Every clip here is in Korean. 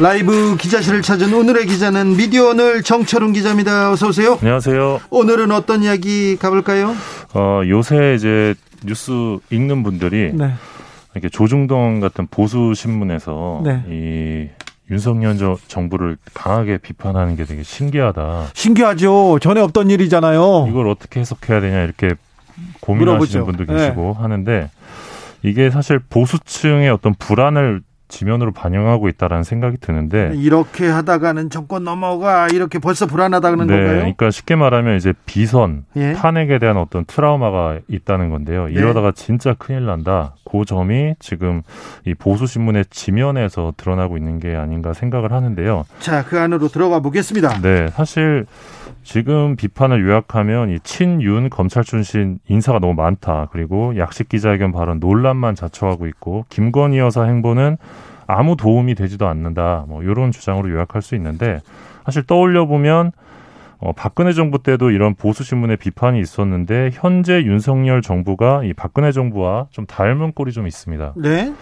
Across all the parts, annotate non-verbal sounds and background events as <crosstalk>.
라이브 기자실을 찾은 오늘의 기자는 미디어 오늘 정철웅 기자입니다. 어서 오세요. 안녕하세요. 오늘은 어떤 이야기 가볼까요? 어, 요새 이제 뉴스 읽는 분들이 네. 이렇게 조중동 같은 보수 신문에서 네. 이 윤석열 정부를 강하게 비판하는 게 되게 신기하다. 신기하죠. 전에 없던 일이잖아요. 이걸 어떻게 해석해야 되냐 이렇게 고민하시는. 분도 계시고 네. 하는데 이게 사실 보수층의 어떤 불안을 지면으로 반영하고 있다라는 생각이 드는데 이렇게 하다가는 정권 넘어가 이렇게 벌써 불안하다는 네, 건가요? 그러니까 쉽게 말하면 이제 비선 예? 탄핵에 대한 어떤 트라우마가 있다는 건데요. 네. 이러다가 예? 진짜 큰일 난다. 그 점이 지금 이 보수 신문의 지면에서 드러나고 있는 게 아닌가 생각을 하는데요. 자, 그 안으로 들어가 보겠습니다. 네, 사실 지금 비판을 요약하면 이 친윤 검찰 출신 인사가 너무 많다. 그리고 약식 기자회견 발언 논란만 자초하고 있고 김건희 여사 행보는 아무 도움이 되지도 않는다. 뭐 이런 주장으로 요약할 수 있는데 사실 떠올려 보면 어, 박근혜 정부 때도 이런 보수 신문의 비판이 있었는데 현재 윤석열 정부가 이 박근혜 정부와 좀 닮은 꼴이 좀 있습니다. 네.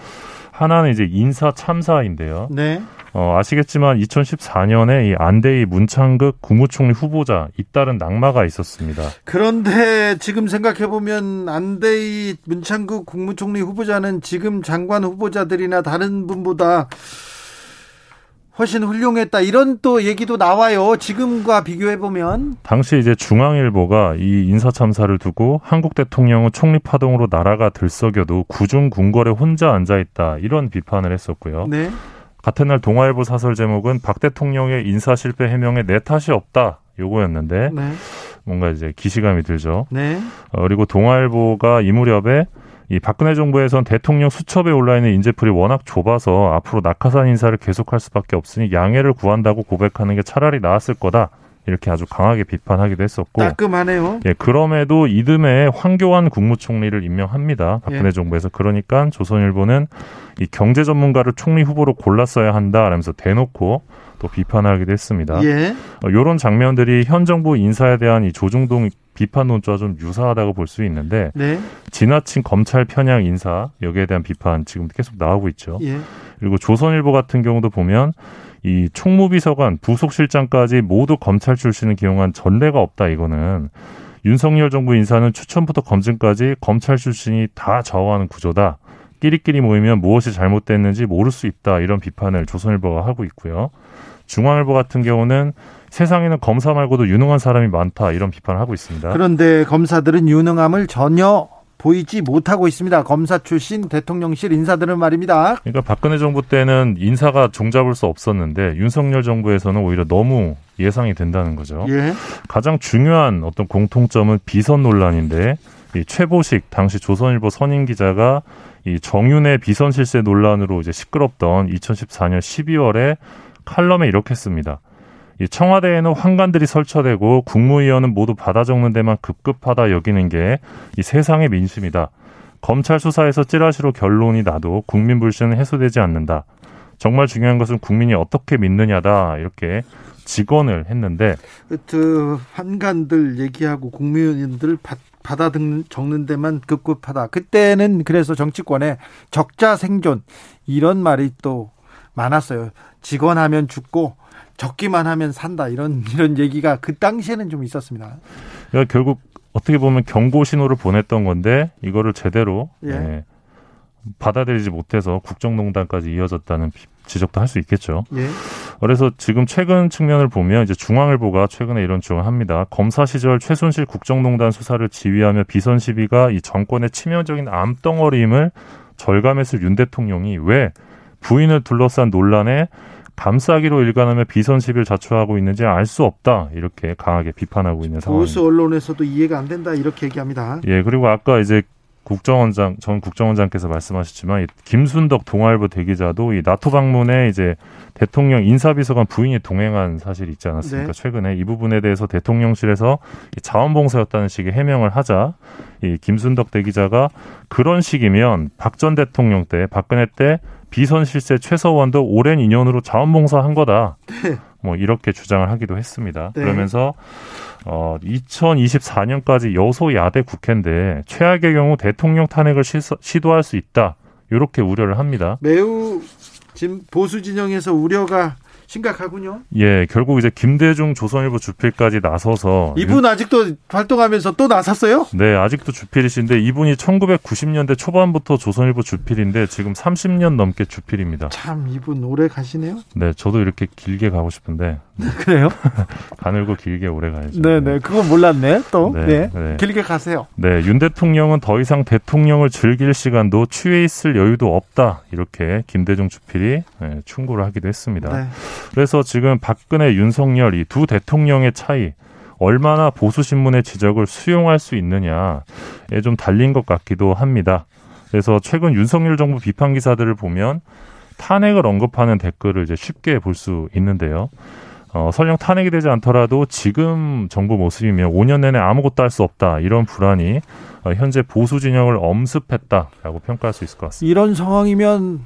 하나는 이제 인사 참사인데요. 네. 어, 아시겠지만 2014년에 이 안대희 문창극 국무총리 후보자 잇따른 낙마가 있었습니다. 그런데 지금 생각해 보면 안대희 문창극 국무총리 후보자는 지금 장관 후보자들이나 다른 분보다 훨씬 훌륭했다 이런 또 얘기도 나와요. 지금과 비교해 보면 당시 이제 중앙일보가 이 인사 참사를 두고 한국 대통령은 총리 파동으로 나라가 들썩여도 구중 궁궐에 혼자 앉아 있다 이런 비판을 했었고요. 네. 같은 날 동아일보 사설 제목은 박 대통령의 인사 실패 해명에 내 탓이 없다 요거였는데 네. 뭔가 이제 기시감이 들죠. 네. 어, 그리고 동아일보가 이 무렵에 이 박근혜 정부에선 대통령 수첩에 올라 있는 인재풀이 워낙 좁아서 앞으로 낙하산 인사를 계속할 수밖에 없으니 양해를 구한다고 고백하는 게 차라리 나았을 거다. 이렇게 아주 강하게 비판하기도 했었고 따끔하네요. 예, 그럼에도 이듬해 황교안 국무총리를 임명합니다. 박근혜 예. 정부에서 그러니까 조선일보는 이 경제 전문가를 총리 후보로 골랐어야 한다라면서 대놓고 또 비판하기도 했습니다. 예. 어, 이런 장면들이 현 정부 인사에 대한 이 조중동 비판 논조와 좀 유사하다고 볼 수 있는데 네. 지나친 검찰 편향 인사 여기에 대한 비판 지금 계속 나오고 있죠. 예. 그리고 조선일보 같은 경우도 보면 이 총무비서관, 부속실장까지 모두 검찰 출신을 기용한 전례가 없다 이거는 윤석열 정부 인사는 추천부터 검증까지 검찰 출신이 다 좌우하는 구조다. 끼리끼리 모이면 무엇이 잘못됐는지 모를 수 있다. 이런 비판을 조선일보가 하고 있고요. 중앙일보 같은 경우는 세상에는 검사 말고도 유능한 사람이 많다 이런 비판을 하고 있습니다. 그런데 검사들은 유능함을 전혀 보이지 못하고 있습니다. 검사 출신 대통령실 인사들은 말입니다. 그러니까 박근혜 정부 때는 인사가 종잡을 수 없었는데 윤석열 정부에서는 오히려 너무 예상이 된다는 거죠. 예. 가장 중요한 어떤 공통점은 비선 논란인데 이 최보식 당시 조선일보 선임 기자가 이 정윤의 비선 실세 논란으로 이제 시끄럽던 2014년 12월에 칼럼에 이렇게 씁니다. 이 청와대에는 황관들이 설쳐되고 국무위원은 모두 받아 적는 데만 급급하다 여기는 게 이 세상의 민심이다. 검찰 수사에서 찌라시로 결론이 나도 국민 불신은 해소되지 않는다. 정말 중요한 것은 국민이 어떻게 믿느냐다. 이렇게 직언을 했는데 그 환관들 얘기하고 국무위원들 받, 받아 적는 데만 급급하다. 그때는 그래서 정치권에 적자 생존 이런 말이 또 많았어요. 직원하면 죽고 적기만 하면 산다 이런 <laughs> 이런 얘기가 그 당시에는 좀 있었습니다. 그러니까 결국 어떻게 보면 경고 신호를 보냈던 건데 이거를 제대로 예. 예, 받아들이지 못해서 국정농단까지 이어졌다는 지적도 할 수 있겠죠. 예. 그래서 지금 최근 측면을 보면 이제 중앙일보가 최근에 이런 주장을 합니다. 검사 시절 최순실 국정농단 수사를 지휘하며 비선 시비가 이 정권의 치명적인 암덩어리임을 절감했을 윤 대통령이 왜 부인을 둘러싼 논란에 감싸기로 일관하며 비선 시비를 자초하고 있는지 알 수 없다 이렇게 강하게 비판하고 있는 상황입니다. 보수 언론에서도 이해가 안 된다 이렇게 얘기합니다. 예 그리고 아까 이제 국정원장 전 국정원장께서 말씀하셨지만 김순덕 동아일보 대기자도 이 나토 방문에 이제 대통령 인사비서관 부인이 동행한 사실이 있지 않았습니까? 네. 최근에 이 부분에 대해서 대통령실에서 자원봉사였다는 식의 해명을 하자 이 김순덕 대기자가 그런 식이면 박 전 대통령 때 박근혜 때 비선 실세 최서원도 오랜 인연으로 자원봉사한 거다. 네. 뭐 이렇게 주장을 하기도 했습니다. 네. 그러면서 어 2024년까지 여소야대 국회인데 최악의 경우 대통령 탄핵을 시도할 수 있다. 이렇게 우려를 합니다. 매우 지금 보수 진영에서 우려가 심각하군요. 예, 결국 이제 김대중 조선일보 주필까지 나서서 이분 아직도 활동하면서 또 나섰어요? 네, 아직도 주필이신데 이분이 1990년대 초반부터 조선일보 주필인데 지금 30년 넘게 주필입니다. 참 이분 오래 가시네요. 네, 저도 이렇게 길게 가고 싶은데 <laughs> 그래요? <laughs> 가늘고 길게 오래 가야죠. 네, 네, 그건 몰랐네. 또 네, 네. 네. 길게 가세요. 네, 윤 대통령은 더 이상 대통령을 즐길 시간도 취해 있을 여유도 없다. 이렇게 김대중 주필이 네, 충고를 하기도 했습니다. 네. 그래서 지금 박근혜, 윤석열 이 두 대통령의 차이 얼마나 보수 신문의 지적을 수용할 수 있느냐에 좀 달린 것 같기도 합니다. 그래서 최근 윤석열 정부 비판 기사들을 보면 탄핵을 언급하는 댓글을 이제 쉽게 볼 수 있는데요. 어, 설령 탄핵이 되지 않더라도 지금 정부 모습이면 5년 내내 아무것도 할 수 없다 이런 불안이 어, 현재 보수 진영을 엄습했다라고 평가할 수 있을 것 같습니다. 이런 상황이면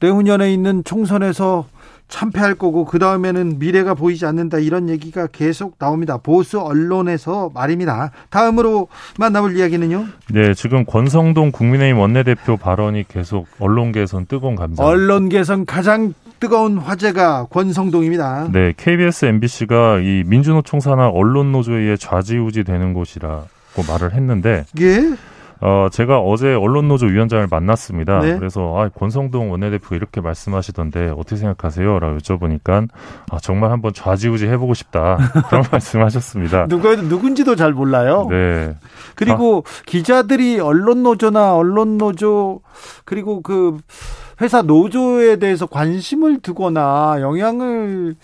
내후년에 있는 총선에서 참패할 거고 그 다음에는 미래가 보이지 않는다 이런 얘기가 계속 나옵니다. 보수 언론에서 말입니다. 다음으로 만나볼 이야기는요. 네, 지금 권성동 국민의힘 원내대표 발언이 계속 언론계에선 뜨거운 감자. 언론계에선 가장 뜨거운 화제가 권성동입니다. 네, KBS, MBC가 이 민주노총 산하 언론 노조에 의해 좌지우지 되는 곳이라고 말을 했는데. 예. 어, 제가 어제 언론노조 위원장을 만났습니다. 네? 그래서 아, 권성동 원내대표 이렇게 말씀하시던데 어떻게 생각하세요? 라고 여쭤보니까 아, 정말 한번 좌지우지 해보고 싶다. <laughs> 그런 말씀하셨습니다. 누가 누군지도 잘 몰라요. 네. 그리고 아. 기자들이 언론노조나 언론노조 그리고 그 회사 노조에 대해서 관심을 두거나 영향을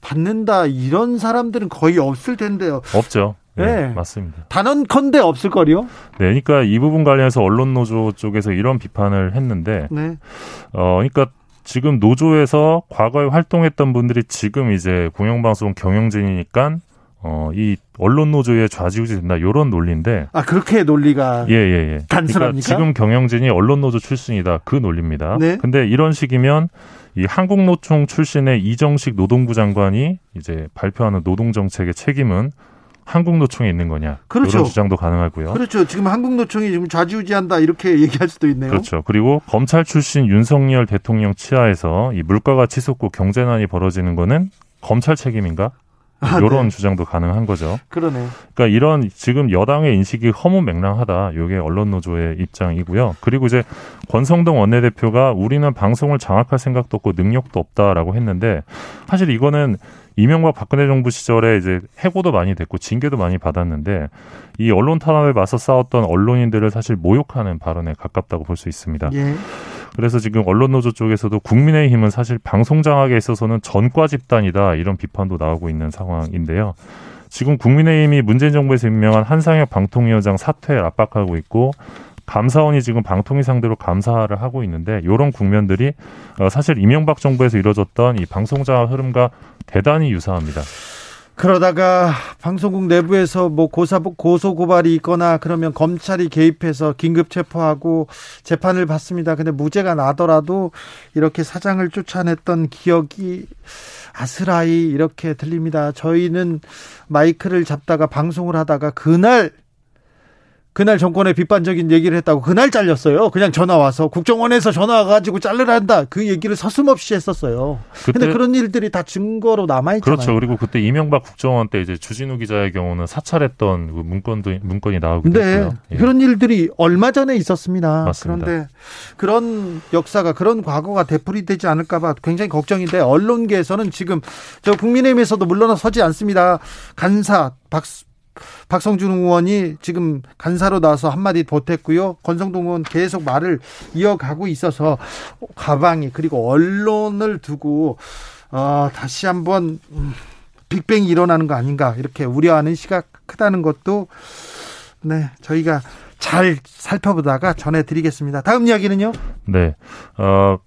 받는다 이런 사람들은 거의 없을 텐데요. 없죠. 네, 네, 맞습니다. 단언컨대 없을 거요. 네, 그러니까 이 부분 관련해서 언론 노조 쪽에서 이런 비판을 했는데, 네. 어, 그러니까 지금 노조에서 과거에 활동했던 분들이 지금 이제 공영방송 경영진이니까 어, 이 언론 노조의 좌지우지 된다 요런 논리인데 아 그렇게 논리가 예 예예 예. 단순합니까? 그러니까 지금 경영진이 언론 노조 출신이다 그 논리입니다. 네. 근데 이런 식이면 이 한국노총 출신의 이정식 노동부 장관이 이제 발표하는 노동 정책의 책임은 한국노총에 있는 거냐 그렇죠. 이런 주장도 가능하고요. 그렇죠. 지금 한국노총이 지금 좌지우지한다 이렇게 얘기할 수도 있네요. 그렇죠. 그리고 검찰 출신 윤석열 대통령 치하에서 이 물가가 치솟고 경제난이 벌어지는 거는 검찰 책임인가? 아, 이런 네. 주장도 가능한 거죠. 그러네. 그러니까 이런 지금 여당의 인식이 허무맹랑하다. 이게 언론 노조의 입장이고요. 그리고 이제 권성동 원내대표가 우리는 방송을 장악할 생각도 없고 능력도 없다라고 했는데 사실 이거는 이명박 박근혜 정부 시절에 이제 해고도 많이 됐고 징계도 많이 받았는데 이 언론 탄압에 맞서 싸웠던 언론인들을 사실 모욕하는 발언에 가깝다고 볼 수 있습니다. 예. 그래서 지금 언론노조 쪽에서도 국민의힘은 사실 방송 장악에 있어서는 전과 집단이다 이런 비판도 나오고 있는 상황인데요. 지금 국민의힘이 문재인 정부에서 임명한 한상혁 방통위원장 사퇴를 압박하고 있고 감사원이 지금 방통위 상대로 감사를 하고 있는데 이런 국면들이 어, 사실 이명박 정부에서 이뤄졌던 이 방송 장악 흐름과 대단히 유사합니다. 그러다가 방송국 내부에서 뭐 고사 고소 고발이 있거나 그러면 검찰이 개입해서 긴급 체포하고 재판을 받습니다. 근데 무죄가 나더라도 이렇게 사장을 쫓아냈던 기억이 아스라이 이렇게 들립니다. 저희는 마이크를 잡다가 방송을 하다가 그날 그날 정권의 비판적인 얘기를 했다고 그날 잘렸어요. 그냥 전화 와서 국정원에서 전화 와가지고 잘르란다 그 얘기를 서슴없이 했었어요. 근데 그런 일들이 다 증거로 남아 있잖아요. 그렇죠. 그리고 그때 이명박 국정원 때 이제 주진우 기자의 경우는 사찰했던 그 문건도 문건이 나오기도 네, 했고요. 예. 그런 일들이 얼마 전에 있었습니다. 맞습니다. 그런데 그런 역사가 그런 과거가 되풀이되지 않을까봐 굉장히 걱정인데 언론계에서는 지금 저 국민의힘에서도 물러서지 않습니다. 간사 박 박성준 의원이 지금 간사로 나와서 한마디 보탰고요. 권성동 의원 계속 말을 이어가고 있어서 가방이 그리고 언론을 두고 어, 다시 한번 음, 빅뱅이 일어나는 거 아닌가 이렇게 우려하는 시각 크다는 것도 네 저희가 잘 살펴보다가 전해드리겠습니다. 다음 이야기는요? 네. 어,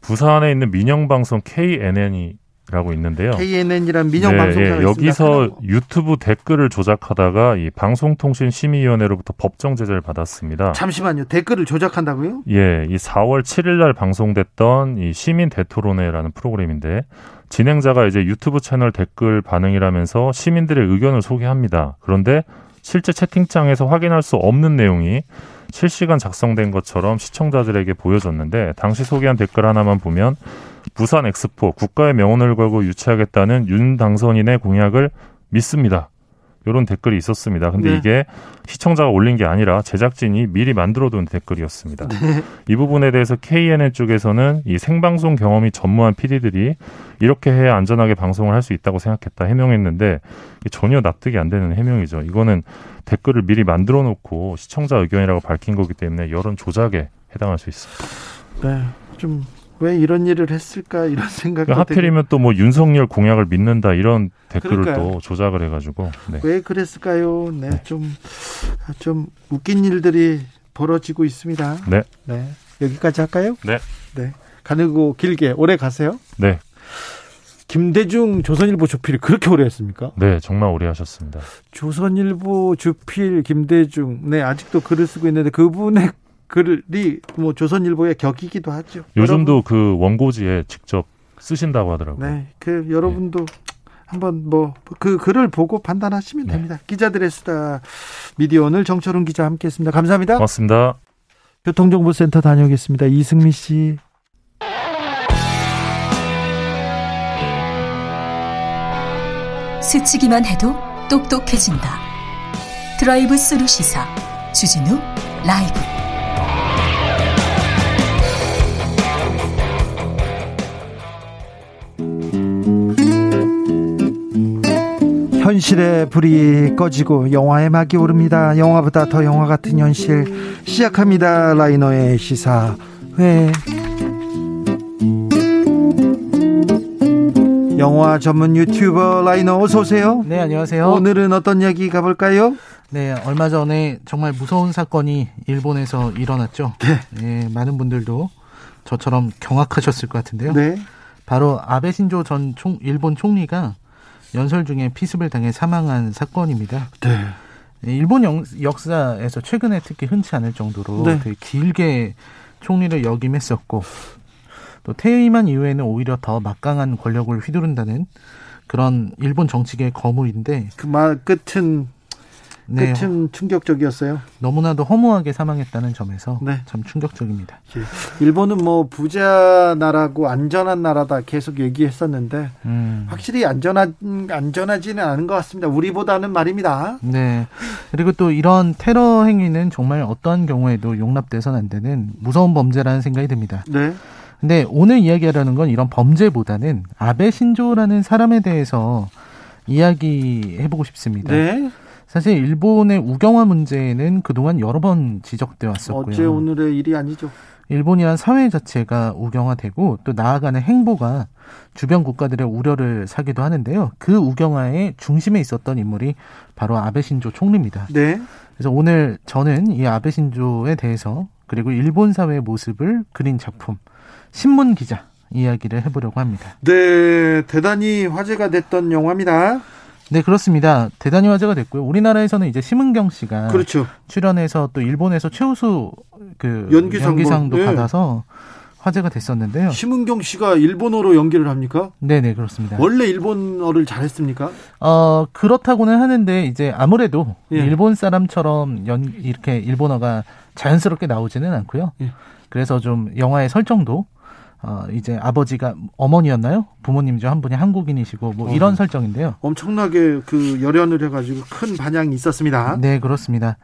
부산에 있는 민영방송 KNN이 라고 있는데요. KNN이란 민영 방송사가 네, 예, 여기서 유튜브 댓글을 조작하다가 이 방송통신심의위원회로부터 법정 제재를 받았습니다. 잠시만요. 댓글을 조작한다고요? 예, 이 4월 7일 날 방송됐던 이 시민 대토론회라는 프로그램인데 진행자가 이제 유튜브 채널 댓글 반응이라면서 시민들의 의견을 소개합니다. 그런데 실제 채팅창에서 확인할 수 없는 내용이 실시간 작성된 것처럼 시청자들에게 보여졌는데 당시 소개한 댓글 하나만 보면 부산 엑스포 국가의 명언을 걸고 유치하겠다는 윤 당선인의 공약을 믿습니다. 이런 댓글이 있었습니다. 근데 네. 이게 시청자가 올린 게 아니라 제작진이 미리 만들어둔 댓글이었습니다. 네. 이 부분에 대해서 KNN 쪽에서는 이 생방송 경험이 전무한 PD들이 이렇게 해야 안전하게 방송을 할 수 있다고 생각했다 해명했는데 전혀 납득이 안 되는 해명이죠. 이거는 댓글을 미리 만들어 놓고 시청자 의견이라고 밝힌 거기 때문에 여론 조작에 해당할 수 있습니다. 네, 좀 왜 이런 일을 했을까 이런 <laughs> 생각이 그러니까 하필이면 또 뭐 윤석열 공약을 믿는다 이런 댓글을 그러니까요. 또 조작을 해가지고 네. 왜 그랬을까요? 네, 네. 좀, 좀 웃긴 일들이 벌어지고 있습니다. 네. 네. 여기까지 할까요? 네. 네. 가늘고 길게 오래 가세요? 네. 김대중 조선일보 주필 그렇게 오래 했습니까? 네, 정말 오래 하셨습니다. 조선일보 주필 김대중, 네 아직도 글을 쓰고 있는데 그분의 글이 뭐 조선일보의 격이기도 하죠. 요즘도 여러분, 그 원고지에 직접 쓰신다고 하더라고요. 네, 그 여러분도 네. 한번 뭐 그 글을 보고 판단하시면 네. 됩니다. 기자들의 수다 미디어 오늘 정철훈 기자 함께했습니다. 감사합니다. 고맙습니다. 교통정보센터 다녀오겠습니다. 이승미 씨. 스치기만 해도 똑똑해진다. 드라이브 스루 시사 주진우 라이브. 현실의 불이 꺼지고 영화의 막이 오릅니다. 영화보다 더 영화 같은 현실 시작합니다. 라이너의 시사회. 영화 전문 유튜버 라이너 어서 오세요. 네, 안녕하세요. 오늘은 어떤 이야기 가볼까요? 네, 얼마 전에 정말 무서운 사건이 일본에서 일어났죠. 네. 네 많은 분들도 저처럼 경악하셨을 것 같은데요. 네. 바로 아베 신조 전 총, 일본 총리가 연설 중에 피습을 당해 사망한 사건입니다. 네. 일본 역사에서 최근에 특히 흔치 않을 정도로 네. 되게 길게 총리를 역임했었고 또 퇴임한 이후에는 오히려 더 막강한 권력을 휘두른다는 그런 일본 정치계의 거물인데 그 말 끝은 네. 끝은 충격적이었어요. 너무나도 허무하게 사망했다는 점에서 네. 참 충격적입니다. 예. 일본은 뭐 부자 나라고 안전한 나라다 계속 얘기했었는데 음. 확실히 안전하 안전하지는 않은 것 같습니다. 우리보다는 말입니다. 네. 그리고 또 이런 테러 행위는 정말 어떠한 경우에도 용납돼서는 안 되는 무서운 범죄라는 생각이 듭니다. 네. 근데 오늘 이야기하려는 건 이런 범죄보다는 아베 신조라는 사람에 대해서 이야기해보고 싶습니다. 네. 사실 일본의 우경화 문제는 그동안 여러 번 지적돼 왔었고요. 어제 오늘의 일이 아니죠. 일본이란 사회 자체가 우경화되고 또 나아가는 행보가 주변 국가들의 우려를 사기도 하는데요. 그 우경화의 중심에 있었던 인물이 바로 아베 신조 총리입니다. 네. 그래서 오늘 저는 이 아베 신조에 대해서 그리고 일본 사회의 모습을 그린 작품 신문 기자 이야기를 해보려고 합니다. 네, 대단히 화제가 됐던 영화입니다. 네, 그렇습니다. 대단히 화제가 됐고요. 우리나라에서는 이제 심은경 씨가 그렇죠. 출연해서 또 일본에서 최우수 그 연기상 연기상도 네. 받아서 화제가 됐었는데요. 심은경 씨가 일본어로 연기를 합니까? 네, 네, 그렇습니다. 원래 일본어를 잘했습니까? 어, 그렇다고는 하는데 이제 아무래도 예. 일본 사람처럼 연 이렇게 일본어가 자연스럽게 나오지는 않고요. 예. 그래서 좀 영화의 설정도 어, 이제 아버지가 어머니였나요? 부모님 중 한 분이 한국인이시고 뭐 이런 어, 설정인데요. 엄청나게 그 열연을 해가지고 큰 반향이 있었습니다. 네, 그렇습니다.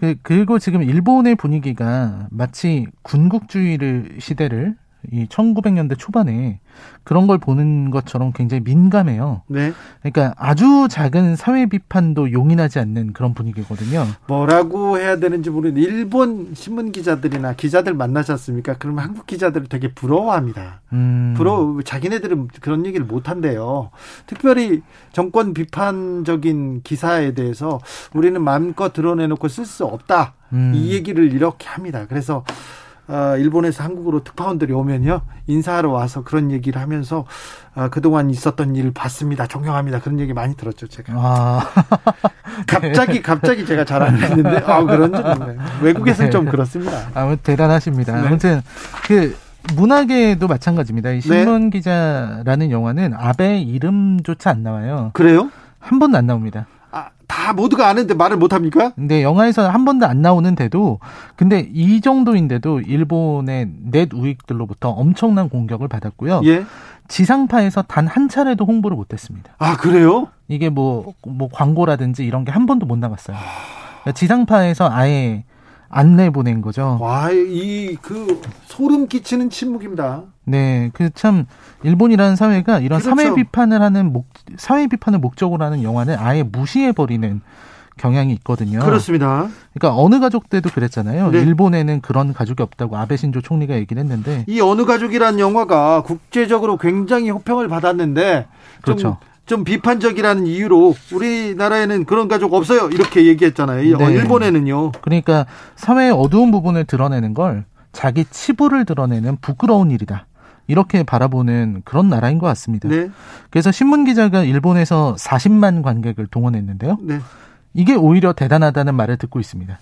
그, 그리고 지금 일본의 분위기가 마치 군국주의를 시대를 이 1900년대 초반에 그런 걸 보는 것처럼 굉장히 민감해요. 네. 그러니까 아주 작은 사회 비판도 용인하지 않는 그런 분위기거든요. 뭐라고 해야 되는지 모르는 일본 신문 기자들이나 기자들 만나셨습니까? 그러면 한국 기자들을 되게 부러워합니다. 음. 부러 자기네들은 그런 얘기를 못 한대요. 특별히 정권 비판적인 기사에 대해서 우리는 마음껏 드러내놓고 쓸 수 없다. 음. 이 얘기를 이렇게 합니다. 그래서 어, 일본에서 한국으로 특파원들이 오면요 인사하러 와서 그런 얘기를 하면서 어, 그동안 있었던 일을 봤습니다 존경합니다 그런 얘기 많이 들었죠 제가 아. <laughs> 갑자기 갑자기 제가 잘 안 했는데 아 그런 줄 외국에서는 네. 좀 그렇습니다 아무 대단하십니다 네. 아무튼 그 문학에도 마찬가지입니다. 이 신문 네. 기자라는 영화는 아베 이름조차 안 나와요. 그래요? 한 번도 안 나옵니다. 다 모두가 아는데 말을 못 합니까? 근데 영화에서 한 번도 안 나오는데도 근데 이 정도인데도 일본의 넷 우익들로부터 엄청난 공격을 받았고요. 예. 지상파에서 단 한 차례도 홍보를 못 했습니다. 아, 그래요? 이게 뭐, 뭐 광고라든지 이런 게 한 번도 못 나갔어요. 그러니까 지상파에서 아예 안 내보낸 거죠. 와, 이, 그, 소름 끼치는 침묵입니다. 네, 그 참, 일본이라는 사회가 이런 그렇죠. 사회 비판을 하는 목, 사회 비판을 목적으로 하는 영화는 아예 무시해 버리는 경향이 있거든요. 그렇습니다. 그러니까 어느 가족 때도 그랬잖아요. 네. 일본에는 그런 가족이 없다고 아베 신조 총리가 얘기를 했는데 이 어느 가족이라는 영화가 국제적으로 굉장히 호평을 받았는데 그렇죠. 좀 비판적이라는 이유로 우리나라에는 그런 가족 없어요. 이렇게 얘기했잖아요. 네. 일본에는요. 그러니까 사회의 어두운 부분을 드러내는 걸 자기 치부를 드러내는 부끄러운 일이다. 이렇게 바라보는 그런 나라인 것 같습니다. 네. 그래서 신문 기자가 일본에서 40만 관객을 동원했는데요. 네. 이게 오히려 대단하다는 말을 듣고 있습니다.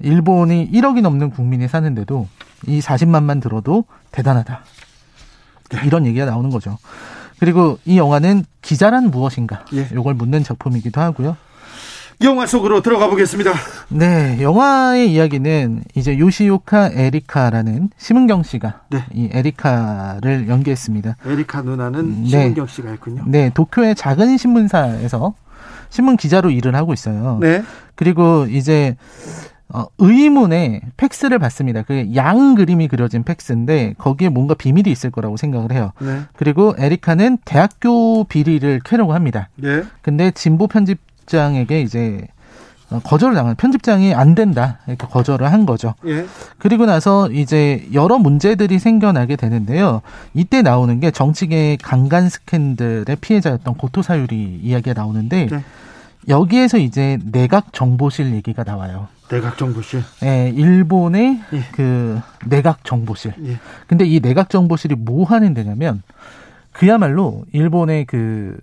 일본이 1억이 넘는 국민이 사는데도 이 40만만 들어도 대단하다. 네. 이런 얘기가 나오는 거죠. 그리고 이 영화는 기자란 무엇인가? 예. 이걸 묻는 작품이기도 하고요. 영화 속으로 들어가 보겠습니다. 네, 영화의 이야기는 이제 요시오카 에리카라는 심은경 씨가 네. 이 에리카를 연기했습니다. 에리카 누나는 네. 심은경 씨가 했군요. 네, 도쿄의 작은 신문사에서 신문 기자로 일을 하고 있어요. 네. 그리고 이제 어, 의문에 팩스를 받습니다. 그 양 그림이 그려진 팩스인데 거기에 뭔가 비밀이 있을 거라고 생각을 해요. 네. 그리고 에리카는 대학교 비리를 캐려고 합니다. 네. 근데 진보 편집 장에게 이제 어, 거절을 당한 편집장이 안 된다 이렇게 거절을 한 거죠. 예. 그리고 나서 이제 여러 문제들이 생겨나게 되는데요. 이때 나오는 게 정치계 강간 스캔들의 피해자였던 고토 사유리 이야기가 나오는데 네. 여기에서 이제 내각 정보실 얘기가 나와요. 내각 정보실. 네, 일본의 예. 그 내각 정보실. 예. 근데 이 내각 정보실이 뭐 하는 데냐면 그야말로 일본의 그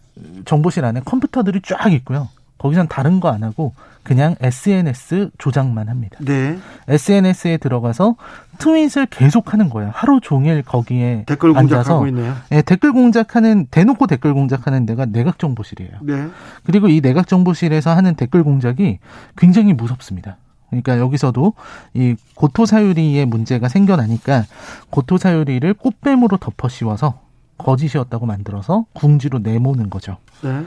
정보실 안에 컴퓨터들이 쫙 있고요. 거기선 다른 거 안 하고 그냥 SNS 조작만 합니다. 네. SNS에 들어가서 트윗을 계속 하는 거예요. 하루 종일 거기에 댓글 공작하고 있네요. 네, 댓글 공작하는 대놓고 댓글 공작하는 데가 내각 정보실이에요. 네. 그리고 이 내각 정보실에서 하는 댓글 공작이 굉장히 무섭습니다. 그러니까 여기서도 이 고토 사유리의 문제가 생겨나니까 고토 사유리를 꽃뱀으로 덮어 씌워서 거짓이었다고 만들어서 궁지로 내모는 거죠. 네.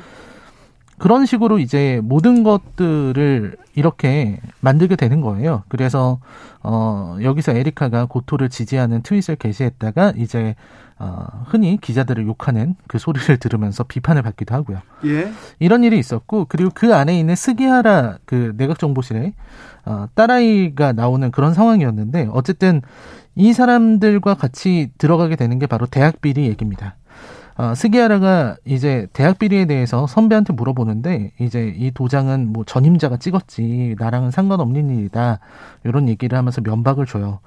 그런 식으로 이제 모든 것들을 이렇게 만들게 되는 거예요. 그래서 어 여기서 에리카가 고토를 지지하는 트윗을 게시했다가 이제 어 흔히 기자들을 욕하는 그 소리를 들으면서 비판을 받기도 하고요. 예. 이런 일이 있었고 그리고 그 안에 있는 스기하라 그 내각 정보실에 어 딸아이가 나오는 그런 상황이었는데 어쨌든 이 사람들과 같이 들어가게 되는 게 바로 대학 비리 얘기입니다. 어, 스기야라가 이제 대학 비리에 대해서 선배한테 물어보는데 이제 이 도장은 뭐 전임자가 찍었지 나랑은 상관없는 일이다 이런 얘기를 하면서 면박을 줘요.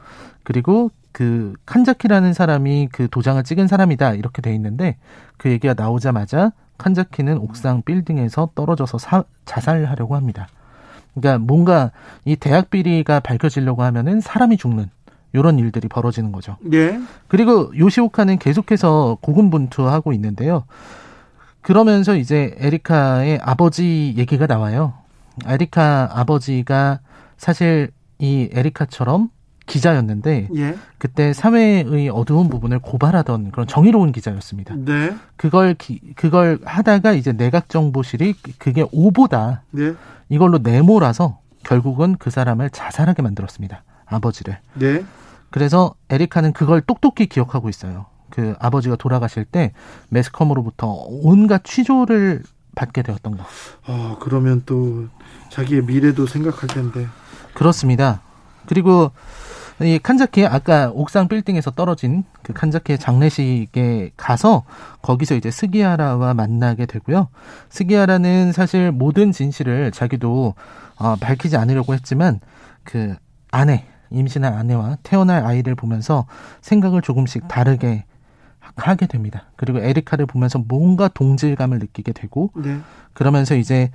그리고 그 칸자키라는 사람이 그 도장을 찍은 사람이다 이렇게 돼 있는데 그 얘기가 나오자마자 칸자키는 옥상 빌딩에서 떨어져서 사, 자살하려고 합니다. 그러니까 뭔가 이 대학 비리가 밝혀지려고 하면은 사람이 죽는 이런 일들이 벌어지는 거죠. 예. 그리고 요시오카는 계속해서 고군분투하고 있는데요. 그러면서 이제 에리카의 아버지 얘기가 나와요. 에리카 아버지가 사실 이 에리카처럼 기자였는데 예. 그때 사회의 어두운 부분을 고발하던 그런 정의로운 기자였습니다. 네. 그걸 기, 그걸 하다가 이제 내각 정보실이 그게 오보다 네. 이걸로 내몰아서 결국은 그 사람을 자살하게 만들었습니다. 아버지를. 네. 그래서 에리카는 그걸 똑똑히 기억하고 있어요. 그 아버지가 돌아가실 때 매스컴으로부터 온갖 취조를 받게 되었던 거. 아, 그러면 또 자기의 미래도 생각할 텐데. 그렇습니다. 그리고 이 칸자키 아까 옥상 빌딩에서 떨어진 그 칸자키의 장례식에 가서 거기서 이제 스기야라와 만나게 되고요. 스기야라는 사실 모든 진실을 자기도 어, 밝히지 않으려고 했지만 그 아내, 임신한 아내와 태어날 아이를 보면서 생각을 조금씩 다르게 하게 됩니다. 그리고 에리카를 보면서 뭔가 동질감을 느끼게 되고 네. 그러면서 이제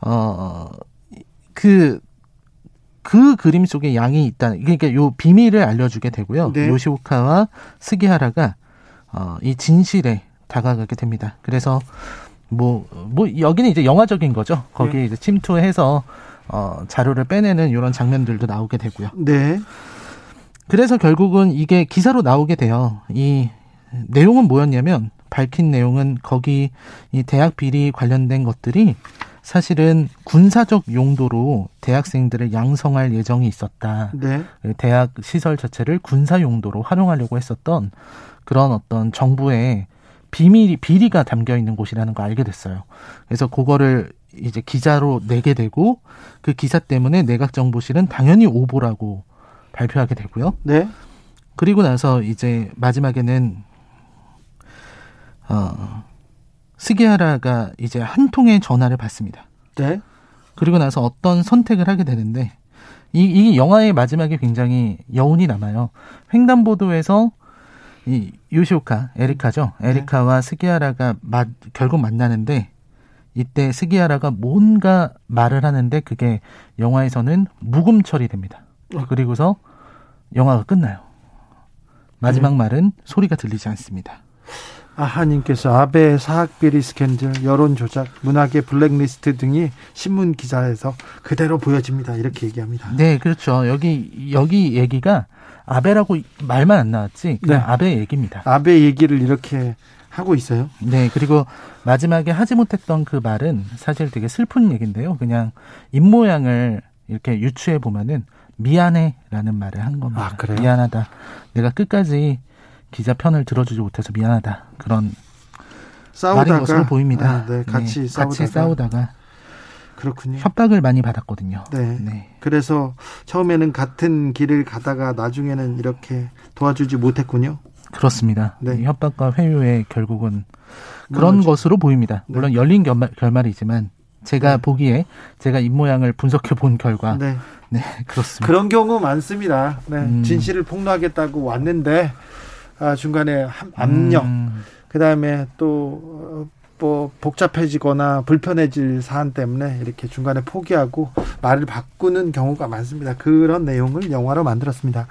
어그 그 그림 속에 양이 있다. 그러니까 요 비밀을 알려주게 되고요. 네. 요시오카와 스기하라가 어, 이 진실에 다가가게 됩니다. 그래서 뭐, 뭐, 여기는 이제 영화적인 거죠. 거기에 네. 이제 침투해서, 어, 자료를 빼내는 이런 장면들도 나오게 되고요. 네. 그래서 결국은 이게 기사로 나오게 돼요. 이 내용은 뭐였냐면, 밝힌 내용은 거기 이 대학 비리 관련된 것들이 사실은 군사적 용도로 대학생들을 양성할 예정이 있었다. 네. 대학 시설 자체를 군사 용도로 활용하려고 했었던 그런 어떤 정부의 비밀이 비리가 담겨 있는 곳이라는 걸 알게 됐어요. 그래서 그거를 이제 기자로 내게 되고 그 기사 때문에 내각정보실은 당연히 오보라고 발표하게 되고요. 네. 그리고 나서 이제 마지막에는 어 스기하라가 이제 한 통의 전화를 받습니다. 네. 그리고 나서 어떤 선택을 하게 되는데 이, 이 영화의 마지막에 굉장히 여운이 남아요. 횡단보도에서 이 요시오카 에리카죠. 네. 에리카와 스기하라가 마, 결국 만나는데 이때 스기하라가 뭔가 말을 하는데 그게 영화에서는 묵음 처리됩니다. 어. 그리고서 영화가 끝나요. 마지막 네. 말은 소리가 들리지 않습니다. 아하님께서 아베 사학비리 스캔들, 여론 조작, 문학의 블랙리스트 등이 신문 기사에서 그대로 보여집니다. 이렇게 얘기합니다. 네, 그렇죠. 여기 여기 얘기가 아베라고 말만 안 나왔지. 네. 아베 얘기입니다. 아베 얘기를 이렇게 하고 있어요. 네, 그리고 마지막에 하지 못했던 그 말은 사실 되게 슬픈 얘기인데요. 그냥 입 모양을 이렇게 유추해 보면은 미안해라는 말을 한 겁니다. 아, 그래요? 미안하다. 내가 끝까지 기자 편을 들어주지 못해서 미안하다. 그런 싸우다가 말인 것으로 보입니다. 아, 네, 같이 네, 싸우다가. 같이 싸우다가 그렇군요. 협박을 많이 받았거든요. 네. 네. 그래서 처음에는 같은 길을 가다가 나중에는 이렇게 도와주지 못했군요. 그렇습니다. 네. 협박과 회유에 결국은 그런 물론, 것으로 보입니다. 네. 물론 열린 결말, 결말 이지만 제가 네. 보기에 제가 입 모양을 분석해 본 결과 네. 네 <laughs> 그렇습니다. 그런 경우 많습니다. 네. 음. 진실을 폭로하겠다고 왔는데 아, 중간에 압력, 음. 그 다음에 또, 뭐, 복잡해지거나 불편해질 사안 때문에 이렇게 중간에 포기하고 말을 바꾸는 경우가 많습니다. 그런 내용을 영화로 만들었습니다.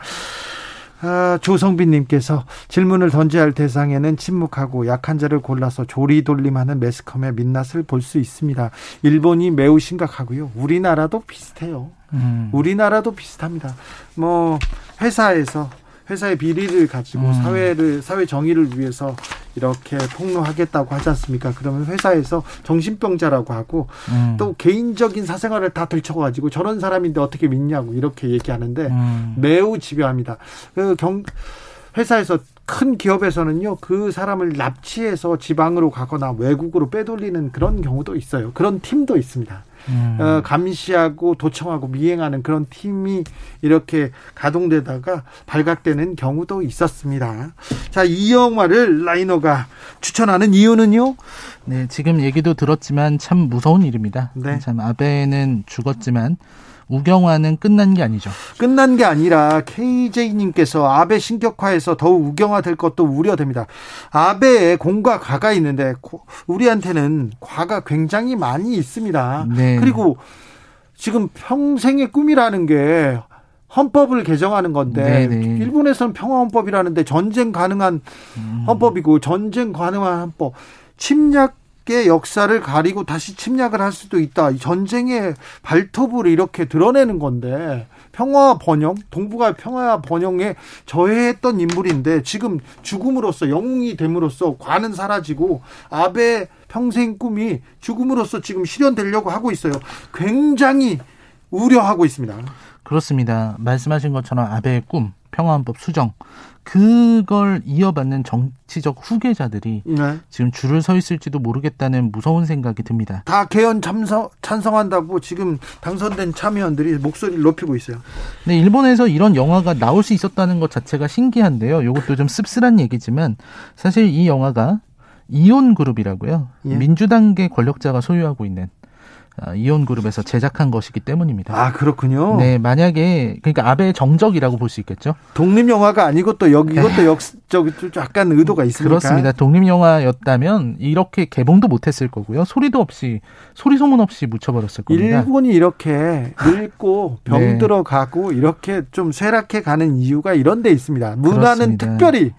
아, 조성빈님께서 질문을 던져야 할 대상에는 침묵하고 약한 자를 골라서 조리돌림하는 매스컴의 민낯을 볼 수 있습니다. 일본이 매우 심각하고요. 우리나라도 비슷해요. 음. 우리나라도 비슷합니다. 뭐 회사에서 회사의 비리를 가지고 음. 사회를 사회 정의를 위해서 이렇게 폭로하겠다고 하지 않습니까? 그러면 회사에서 정신병자라고 하고 음. 또 개인적인 사생활을 다 들춰가지고 저런 사람인데 어떻게 믿냐고 이렇게 얘기하는데 음. 매우 집요합니다. 그 경, 회사에서 큰 기업에서는요 그 사람을 납치해서 지방으로 가거나 외국으로 빼돌리는 그런 경우도 있어요. 그런 팀도 있습니다. 음. 어, 감시하고 도청하고 미행하는 그런 팀이 이렇게 가동되다가 발각되는 경우도 있었습니다. 자, 이 영화를 라이너가 추천하는 이유는요? 네, 지금 얘기도 들었지만 참 무서운 일입니다. 네. 참 아베는 죽었지만 우경화는 끝난 게 아니죠. 끝난 게 아니라 KJ님께서 아베 신격화에서 더욱 우경화될 것도 우려됩니다. 아베의 공과 과가 있는데 우리한테는 과가 굉장히 많이 있습니다. 네. 그리고 지금 평생의 꿈이라는 게 헌법을 개정하는 건데 네네. 네. 일본에서는 평화헌법이라는데 전쟁 가능한 음. 헌법이고 전쟁 가능한 헌법 침략 의 역사를 가리고 다시 침략을 할 수도 있다. 전쟁의 발톱을 이렇게 드러내는 건데 평화 번영, 동북아 평화 번영에 저해했던 인물인데 지금 죽음으로써 영웅이 됨으로써 과는 사라지고 아베 평생 꿈이 죽음으로써 지금 실현되려고 하고 있어요. 굉장히 우려하고 있습니다. 그렇습니다. 말씀하신 것처럼 아베의 꿈, 평화헌법 수정 그걸 이어받는 정치적 후계자들이 네. 지금 줄을 서 있을지도 모르겠다는 무서운 생각이 듭니다. 다 개헌 참석 찬성한다고 지금 당선된 참여원들이 목소리를 높이고 있어요. 네, 일본에서 이런 영화가 나올 수 있었다는 것 자체가 신기한데요. 이것도 좀 씁쓸한 얘기지만 사실 이 영화가 이온 그룹이라고요. 예. 민주당계 권력자가 소유하고 있는 어, 이온그룹에서 제작한 것이기 때문입니다. 아 그렇군요. 네, 만약에 그러니까 아베의 정적이라고 볼 수 있겠죠. 독립 영화가 아니고 또 여기 이것도 역 저기 약간 의도가 있습니까? 그렇습니다. 독립 영화였다면 이렇게 개봉도 못했을 거고요. 소리도 없이 소리 소문 없이 묻혀버렸을 겁니다. 일본이 이렇게 늙고 병 네. 들어가고 이렇게 좀 쇠락해 가는 이유가 이런 데 있습니다. 문화는 그렇습니다. 특별히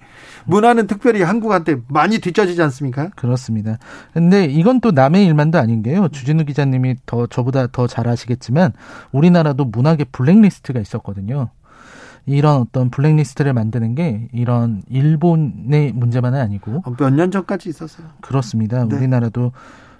문화는 특별히 한국한테 많이 뒤처지지 않습니까? 그렇습니다. 근데 이건 또 남의 일만도 아닌 게요. 주진우 기자님이 더 저보다 더 잘 아시겠지만 우리나라도 문학의 블랙리스트가 있었거든요. 이런 어떤 블랙리스트를 만드는 게 이런 일본의 문제만은 아니고 어, 몇년 전까지 있었어요. 그렇습니다. 네. 우리나라도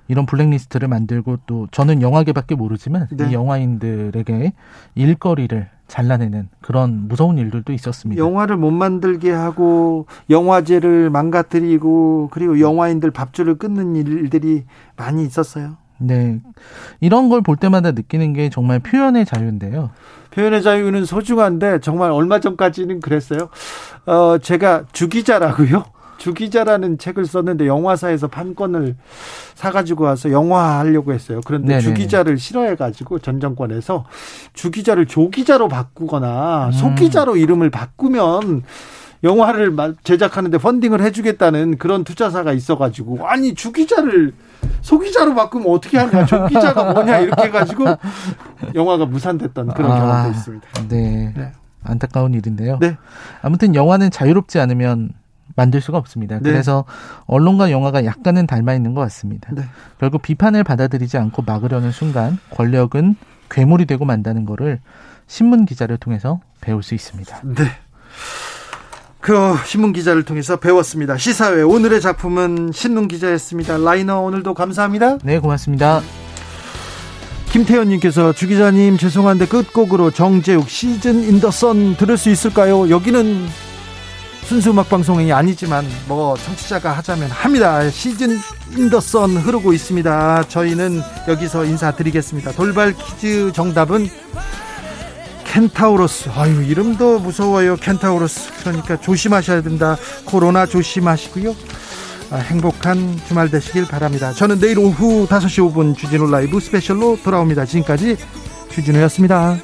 이런 블랙리스트를 만들고 또 저는 영화계밖에 모르지만 네. 이 영화인들에게 일거리를 잘라내는 그런 무서운 일들도 있었습니다. 영화를 못 만들게 하고 영화제를 망가뜨리고 그리고 영화인들 밥줄을 끊는 일들이 많이 있었어요. 네. 이런 걸 볼 때마다 느끼는 게 정말 표현의 자유인데요. 표현의 자유는 소중한데 정말 얼마 전까지는 그랬어요. 어, 제가 주기자라고요. <laughs> 주기자라는 책을 썼는데 영화사에서 판권을 사가지고 와서 영화 하려고 했어요. 그런데 네네. 주기자를 싫어해가지고 전 정권에서 주기자를 조기자로 바꾸거나 음. 소기자로 이름을 바꾸면 영화를 제작하는데 펀딩을 해주겠다는 그런 투자사가 있어가지고 아니 주기자를 소기자로 바꾸면 어떻게 하냐 조기자가 뭐냐 이렇게 해가지고 영화가 무산됐던 그런 아, 경험도 있습니다. 네. 네. 안타까운 일인데요. 네. 아무튼 영화는 자유롭지 않으면 만들 수가 없습니다. 네. 그래서 언론과 영화가 약간은 닮아 있는 것 같습니다. 네. 결국 비판을 받아들이지 않고 막으려는 순간 권력은 괴물이 되고 만다는 것을 신문 기자를 통해서 배울 수 있습니다. 네. 그 신문 기자를 통해서 배웠습니다. 시사회 오늘의 작품은 신문 기자였습니다. 라이너 오늘도 감사합니다. 네, 고맙습니다. 김태현님께서 주 기자님 죄송한데 끝곡으로 정재욱 Seasons in the Sun 들을 수 있을까요? 여기는 순수 음악 방송이 아니지만 뭐 청취자가 하자면 합니다. Seasons in the Sun 흐르고 있습니다. 저희는 여기서 인사드리겠습니다. 돌발 퀴즈 정답은 켄타우로스. 아유, 이름도 무서워요. 켄타우로스. 그러니까 조심하셔야 된다. 코로나 조심하시고요. 아, 행복한 주말 되시길 바랍니다. 저는 내일 오후 5시 5분 주진우 라이브 스페셜로 돌아옵니다. 지금까지 주진우였습니다.